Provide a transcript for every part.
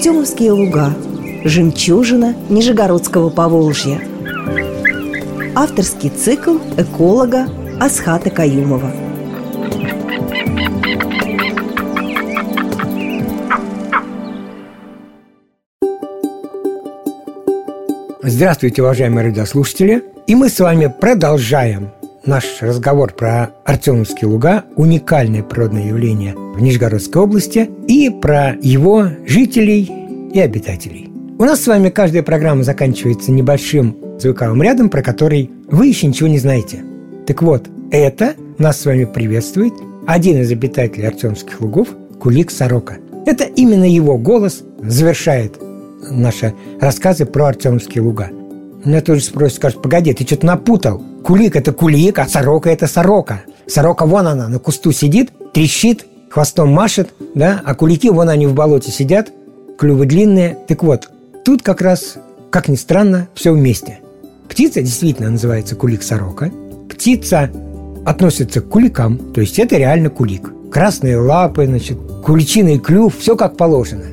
Артемовские луга Жемчужина Нижегородского Поволжья. Авторский цикл эколога Асхата Каюмова. Здравствуйте, уважаемые радиослушатели! И мы с вами продолжаем наш разговор про Артемовские луга, уникальное природное явление в Нижегородской области, и про его жителей и обитателей. У нас с вами каждая программа заканчивается небольшим звуковым рядом, про который вы еще ничего не знаете. Так вот, это нас с вами приветствует один из обитателей Артемских лугов – Кулик Сорока. Это именно его голос завершает наши рассказы про Артемские луга. Меня тоже спросят, скажут, погоди, ты что-то напутал. Кулик – это кулик, а сорока – это сорока. Сорока вон она на кусту сидит, трещит, хвостом машет, да, а кулики вон они в болоте сидят, клювы длинные. Так вот, тут как раз, как ни странно, все вместе. Птица действительно называется кулик-сорока. Птица относится к куликам, то есть это реально кулик. Красные лапы, значит, куличиный клюв, все как положено.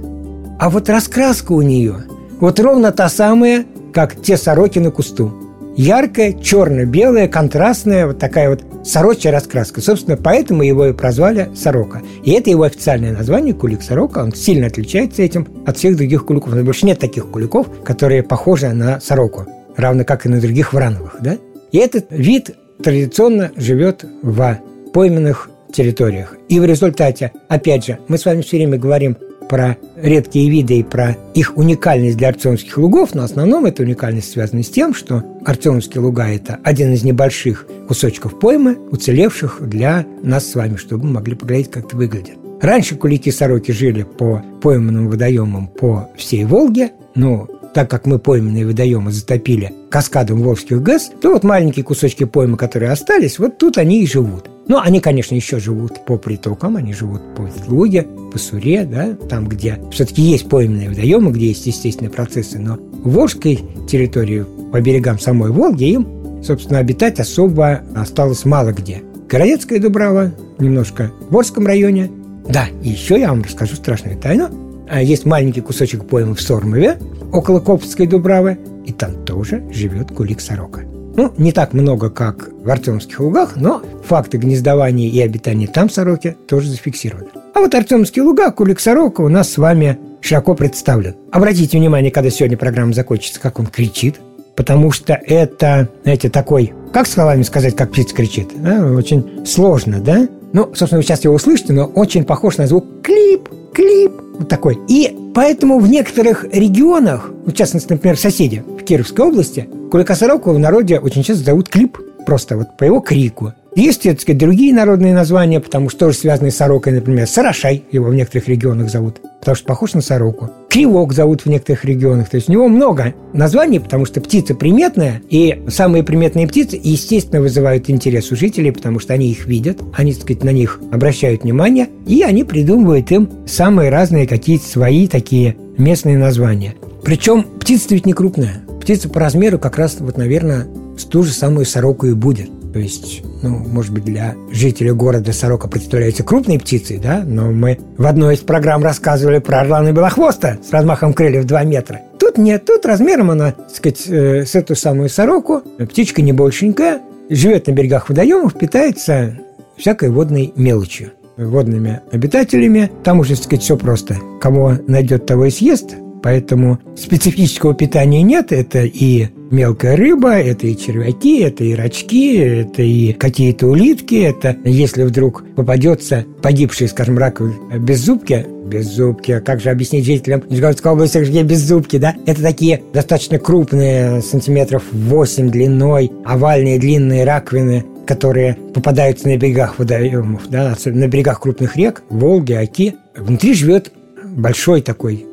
А вот раскраска у нее вот ровно та самая, как те сороки на кусту – яркая, черно-белая, контрастная, вот такая вот сорочья раскраска. Собственно, поэтому его и прозвали сорока. И это его официальное название, кулик сорока. Он сильно отличается этим от всех других куликов. Больше нет таких куликов, которые похожи на сороку, равно как и на других врановых. Да? И этот вид традиционно живет в пойменных территориях. И в результате, опять же, мы с вами все время говорим про редкие виды и про их уникальность для Артемских лугов, но в основном эта уникальность связана с тем, что Артемские луга – это один из небольших кусочков поймы, уцелевших для нас с вами, чтобы мы могли поглядеть, как это выглядит. Раньше кулики-сороки жили по пойманным водоемам по всей Волге, но так как мы пойменные водоемы затопили каскадом Волжских ГЭС, то вот маленькие кусочки поймы, которые остались, вот тут они и живут. Ну, они, конечно, еще живут по притокам, они живут по Ветлуге, по Суре, да, там, где все-таки есть пойменные водоемы, где есть естественные процессы, но Волжской территории, по берегам самой Волги, им, собственно, обитать особо осталось мало где. Городецкая Дубрава, немножко в Волжском районе. Да, и еще я вам расскажу страшную тайну. А есть маленький кусочек поймы в Сормове, около Коптской Дубравы, и там тоже живет кулик-сорока. Ну, не так много, как в Артемских лугах, но факты гнездования и обитания там сороки тоже зафиксированы. А вот Артемские луга, кулик сорока у нас с вами широко представлен. Обратите внимание, когда сегодня программа закончится, как он кричит, потому что это, знаете, такой, как словами сказать, как птица кричит, да? очень сложно, да? Ну, собственно, вы сейчас его услышите, но очень похож на звук клип, клип, вот такой. И поэтому в некоторых регионах, в частности, например, соседи в Кировской области, Кулика-сороку в народе очень часто зовут клип, просто вот по его крику. Есть, так сказать, другие народные названия, потому что тоже связаны с сорокой, например, Сарашай его в некоторых регионах зовут, потому что похож на сороку. Кривок зовут в некоторых регионах. То есть у него много названий, потому что птица приметная, и самые приметные птицы, естественно, вызывают интерес у жителей, потому что они их видят, они, так сказать, на них обращают внимание, и они придумывают им самые разные какие-то свои такие местные названия. Причем птица ведь не крупная. Птица по размеру как раз, вот, наверное, с ту же самую сороку и будет. То есть, ну, может быть, для жителей города сорока представляется крупной птицей, да, но мы в одной из программ рассказывали про орлана белохвоста с размахом крыльев 2 метра. Тут нет, тут размером она, так сказать, э, с эту самую сороку. Птичка не большенькая, живет на берегах водоемов, питается всякой водной мелочью водными обитателями. Там уже, так сказать, все просто. Кого найдет, того и съест. Поэтому специфического питания нет. Это и мелкая рыба, это и червяки, это и рачки, это и какие-то улитки. Это если вдруг попадется погибший, скажем, раковый беззубки, беззубки, а как же объяснить жителям Нижегородской области, где беззубки, да? Это такие достаточно крупные, сантиметров 8 длиной, овальные длинные раковины, которые попадаются на берегах водоемов, да, на берегах крупных рек, Волги, Оки. Внутри живет большой такой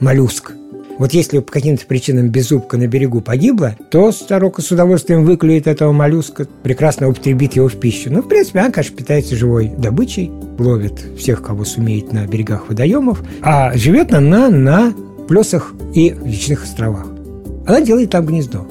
моллюск. Вот если по каким-то причинам беззубка на берегу погибла, то сорока с удовольствием выклюет этого моллюска, прекрасно употребит его в пищу. Ну, в принципе, она, конечно, питается живой добычей, ловит всех, кого сумеет на берегах водоемов, а живет она на плесах и личных островах. Она делает там гнездо.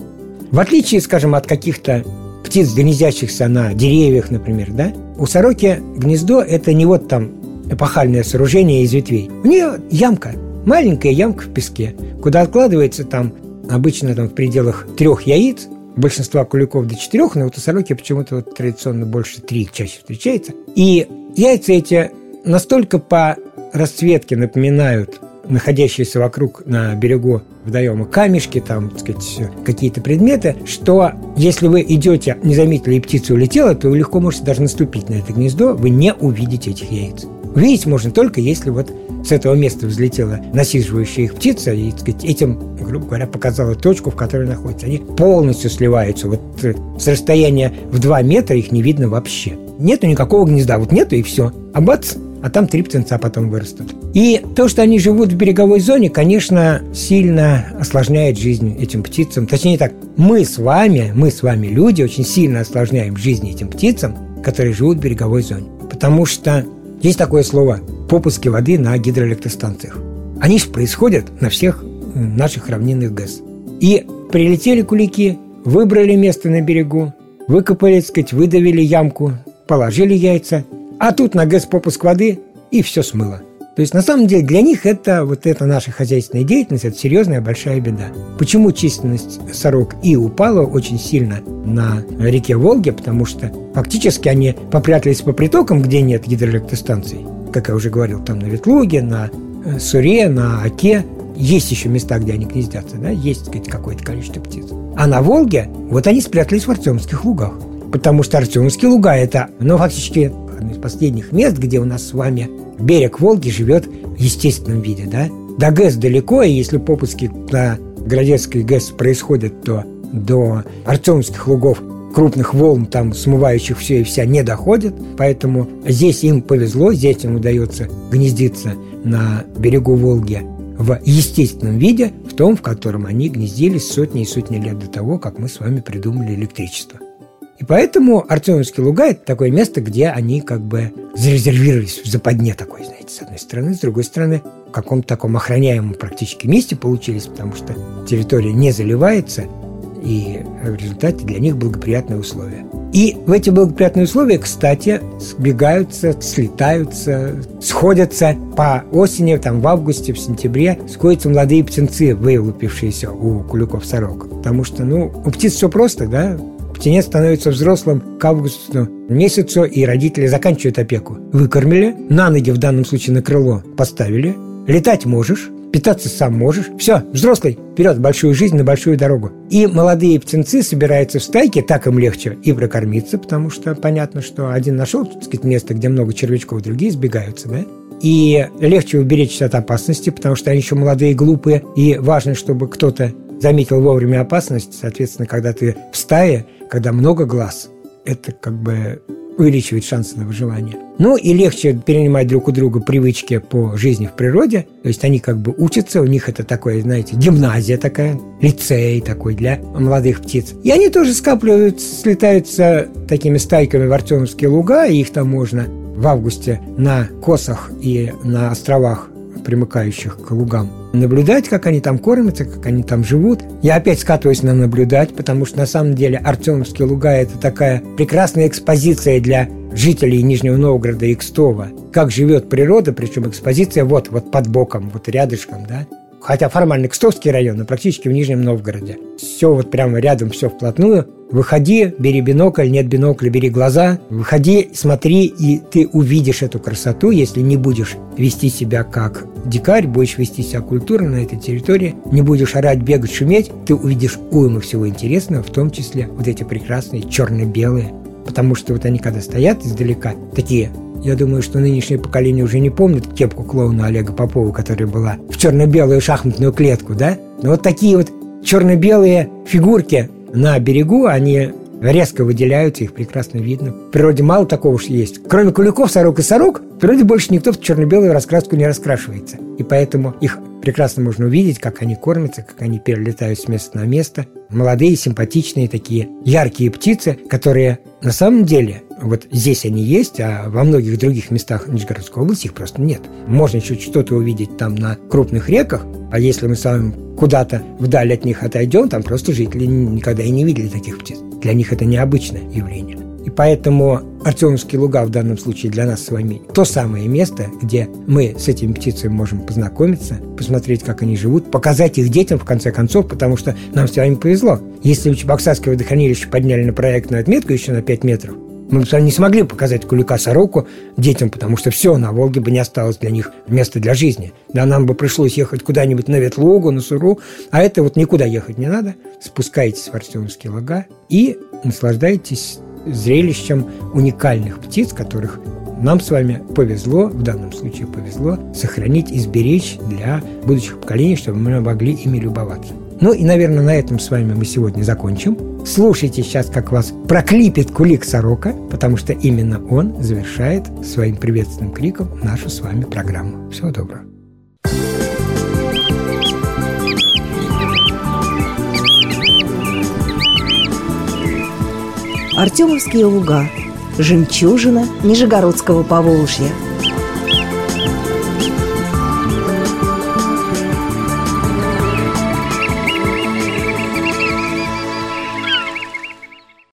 В отличие, скажем, от каких-то птиц, гнездящихся на деревьях, например, да, у сороки гнездо – это не вот там эпохальное сооружение из ветвей. У нее ямка – маленькая ямка в песке, куда откладывается там обычно там в пределах трех яиц, большинства куликов до четырех, но вот у сороки почему-то вот традиционно больше три чаще встречается. И яйца эти настолько по расцветке напоминают находящиеся вокруг на берегу водоема камешки, там, так сказать, какие-то предметы, что если вы идете, не заметили, и птица улетела, то вы легко можете даже наступить на это гнездо, вы не увидите этих яиц. Увидеть можно только, если вот с этого места взлетела насиживающая их птица и, сказать, этим, грубо говоря, показала точку, в которой находится. Они полностью сливаются. Вот э, с расстояния в 2 метра их не видно вообще. Нету никакого гнезда. Вот нету и все. А бац, а там три птенца потом вырастут. И то, что они живут в береговой зоне, конечно, сильно осложняет жизнь этим птицам. Точнее так, мы с вами, мы с вами люди, очень сильно осложняем жизнь этим птицам, которые живут в береговой зоне. Потому что есть такое слово «попуски воды на гидроэлектростанциях». Они же происходят на всех наших равнинных ГЭС. И прилетели кулики, выбрали место на берегу, выкопали, так сказать, выдавили ямку, положили яйца – а тут на ГЭС попуск воды, и все смыло. То есть, на самом деле, для них это вот эта наша хозяйственная деятельность – это серьезная большая беда. Почему численность сорок и упала очень сильно на реке Волге? Потому что фактически они попрятались по притокам, где нет гидроэлектростанций. Как я уже говорил, там на Ветлуге, на э, Суре, на Оке. Есть еще места, где они гнездятся, да? есть какое-то количество птиц. А на Волге, вот они спрятались в Артемских лугах. Потому что Артемские луга – это, ну, фактически одно из последних мест, где у нас с вами берег Волги живет в естественном виде, да? До ГЭС далеко, и если попуски на Городецкой ГЭС происходят, то до Артемских лугов крупных волн, там смывающих все и вся, не доходят. Поэтому здесь им повезло, здесь им удается гнездиться на берегу Волги в естественном виде, в том, в котором они гнездились сотни и сотни лет до того, как мы с вами придумали электричество. И поэтому Артемовские луга – это такое место, где они как бы зарезервировались в западне такой, знаете, с одной стороны. С другой стороны, в каком-то таком охраняемом практически месте получились, потому что территория не заливается, и в результате для них благоприятные условия. И в эти благоприятные условия, кстати, сбегаются, слетаются, сходятся по осени, там в августе, в сентябре, сходятся молодые птенцы, вылупившиеся у куликов-сорок. Потому что, ну, у птиц все просто, да, Птенец становится взрослым к августу месяцу, и родители заканчивают опеку. Выкормили, на ноги в данном случае на крыло поставили, летать можешь, питаться сам можешь. Все, взрослый, вперед, большую жизнь на большую дорогу. И молодые птенцы собираются в стайке, так им легче и прокормиться, потому что понятно, что один нашел, так сказать, место, где много червячков, другие сбегаются, да? И легче уберечься от опасности, потому что они еще молодые, глупые, и важно, чтобы кто-то заметил вовремя опасность. Соответственно, когда ты в стае, когда много глаз, это как бы увеличивает шансы на выживание. Ну и легче перенимать друг у друга привычки по жизни в природе. То есть они как бы учатся, у них это такое, знаете, гимназия такая, лицей такой для молодых птиц. И они тоже скапливаются, слетаются такими стайками в Артемовские луга, и их там можно в августе на косах и на островах примыкающих к лугам. Наблюдать, как они там кормятся, как они там живут. Я опять скатываюсь на наблюдать, потому что на самом деле Артемовские луга – это такая прекрасная экспозиция для жителей Нижнего Новгорода и Кстова. Как живет природа, причем экспозиция вот, вот под боком, вот рядышком, да хотя формально Кстовский район, но практически в Нижнем Новгороде. Все вот прямо рядом, все вплотную. Выходи, бери бинокль, нет бинокля, бери глаза. Выходи, смотри, и ты увидишь эту красоту, если не будешь вести себя как дикарь, будешь вести себя культурно на этой территории, не будешь орать, бегать, шуметь, ты увидишь уйму всего интересного, в том числе вот эти прекрасные черно-белые. Потому что вот они когда стоят издалека, такие я думаю, что нынешнее поколение уже не помнит кепку клоуна Олега Попова, которая была в черно-белую шахматную клетку, да? Но вот такие вот черно-белые фигурки на берегу, они резко выделяются, их прекрасно видно. В природе мало такого уж есть. Кроме куликов, сорок и сорок, в природе больше никто в черно-белую раскраску не раскрашивается. И поэтому их прекрасно можно увидеть, как они кормятся, как они перелетают с места на место. Молодые, симпатичные такие, яркие птицы, которые на самом деле вот здесь они есть, а во многих других местах Нижегородской области их просто нет. Можно еще что-то увидеть там на крупных реках, а если мы с вами куда-то вдаль от них отойдем, там просто жители никогда и не видели таких птиц. Для них это необычное явление. И поэтому Артемовские луга в данном случае для нас с вами то самое место, где мы с этими птицами можем познакомиться, посмотреть, как они живут, показать их детям, в конце концов, потому что нам с вами повезло. Если бы Чебоксарское водохранилище подняли на проектную отметку еще на 5 метров, мы бы не смогли показать кулика-сороку детям, потому что все, на Волге бы не осталось для них места для жизни. Да, нам бы пришлось ехать куда-нибудь на Ветлугу, на Суру, а это вот никуда ехать не надо. Спускайтесь в Артемовские лага и наслаждайтесь зрелищем уникальных птиц, которых нам с вами повезло, в данном случае повезло, сохранить и сберечь для будущих поколений, чтобы мы могли ими любоваться. Ну и, наверное, на этом с вами мы сегодня закончим. Слушайте сейчас, как вас проклипит кулик сорока, потому что именно он завершает своим приветственным криком нашу с вами программу. Всего доброго. Артемовские луга. Жемчужина Нижегородского Поволжья –